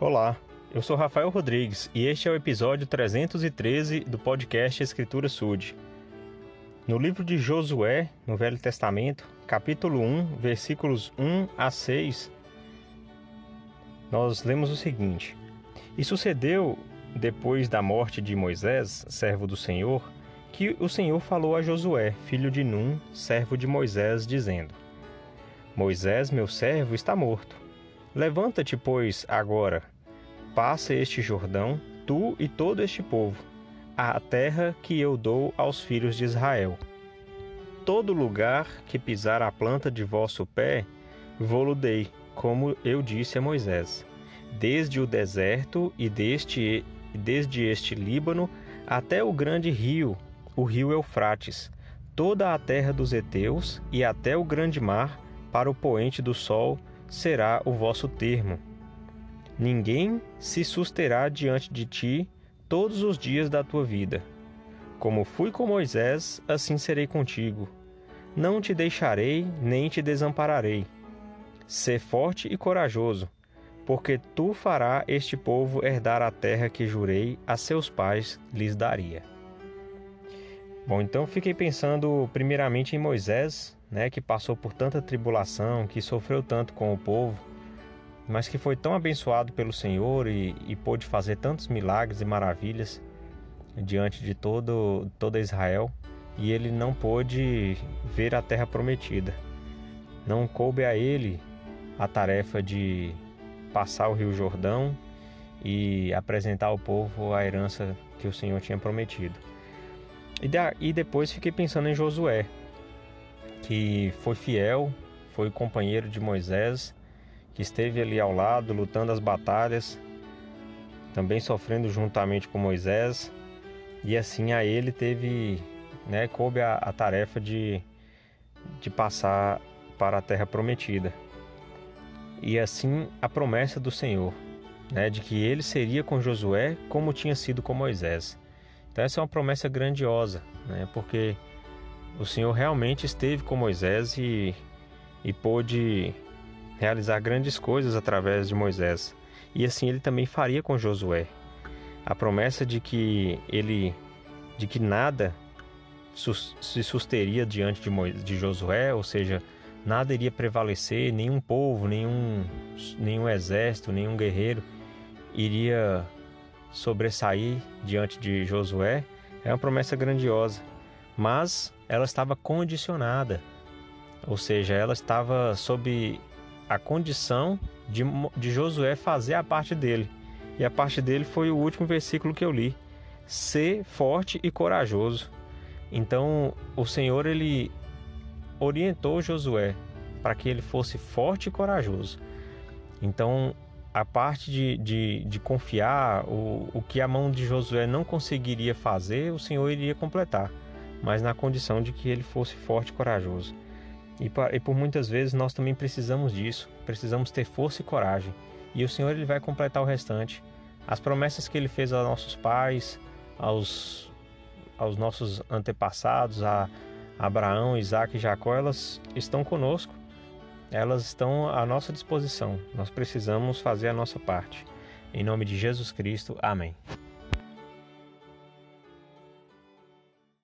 Olá, eu sou Rafael Rodrigues e este é o episódio 313 do podcast Escritura Sud. No livro de Josué, no Velho Testamento, capítulo 1, versículos 1 a 6, nós lemos o seguinte: E sucedeu, depois da morte de Moisés, servo do Senhor, que o Senhor falou a Josué, filho de Num, servo de Moisés, dizendo: Moisés, meu servo, está morto. Levanta-te, pois, agora, passa este Jordão, tu e todo este povo, à terra que eu dou aos filhos de Israel. Todo lugar que pisar a planta de vosso pé, vou-lo dei, como eu disse a Moisés, desde o deserto e deste, desde este Líbano até o grande rio, o rio Eufrates, toda a terra dos heteus e até o grande mar, para o poente do sol, será o vosso termo. Ninguém se susterá diante de ti todos os dias da tua vida. Como fui com Moisés, assim serei contigo. Não te deixarei, nem te desampararei. Sê forte e corajoso, porque tu fará este povo herdar a terra que jurei a seus pais lhes daria. Bom, então fiquei pensando primeiramente em Moisés, né, que passou por tanta tribulação, que sofreu tanto com o povo, mas que foi tão abençoado pelo Senhor e, e pôde fazer tantos milagres e maravilhas diante de todo toda Israel, e ele não pôde ver a terra prometida. Não coube a ele a tarefa de passar o Rio Jordão e apresentar ao povo a herança que o Senhor tinha prometido. E, depois fiquei pensando em Josué, que foi fiel, foi companheiro de Moisés, que esteve ali ao lado, lutando as batalhas, também sofrendo juntamente com Moisés, e assim a ele teve, né, coube a, a tarefa de, de passar para a terra prometida. E assim a promessa do Senhor, né, de que ele seria com Josué como tinha sido com Moisés. Então essa é uma promessa grandiosa, né, porque o Senhor realmente esteve com Moisés e, e pôde realizar grandes coisas através de Moisés. E assim ele também faria com Josué. A promessa de que ele de que nada se susteria diante de, Moisés, de Josué, ou seja, nada iria prevalecer, nenhum povo, nenhum, nenhum exército, nenhum guerreiro iria sobressair diante de Josué, é uma promessa grandiosa mas ela estava condicionada, ou seja, ela estava sob a condição de, de Josué fazer a parte dele. E a parte dele foi o último versículo que eu li: ser forte e corajoso. Então, o Senhor ele orientou Josué para que ele fosse forte e corajoso. Então, a parte de, de, de confiar, o, o que a mão de Josué não conseguiria fazer, o Senhor iria completar mas na condição de que ele fosse forte e corajoso. E, por muitas vezes nós também precisamos disso, precisamos ter força e coragem. E o Senhor ele vai completar o restante. As promessas que ele fez aos nossos pais, aos, aos nossos antepassados, a Abraão, Isaac e Jacó, elas estão conosco, elas estão à nossa disposição. Nós precisamos fazer a nossa parte. Em nome de Jesus Cristo, amém.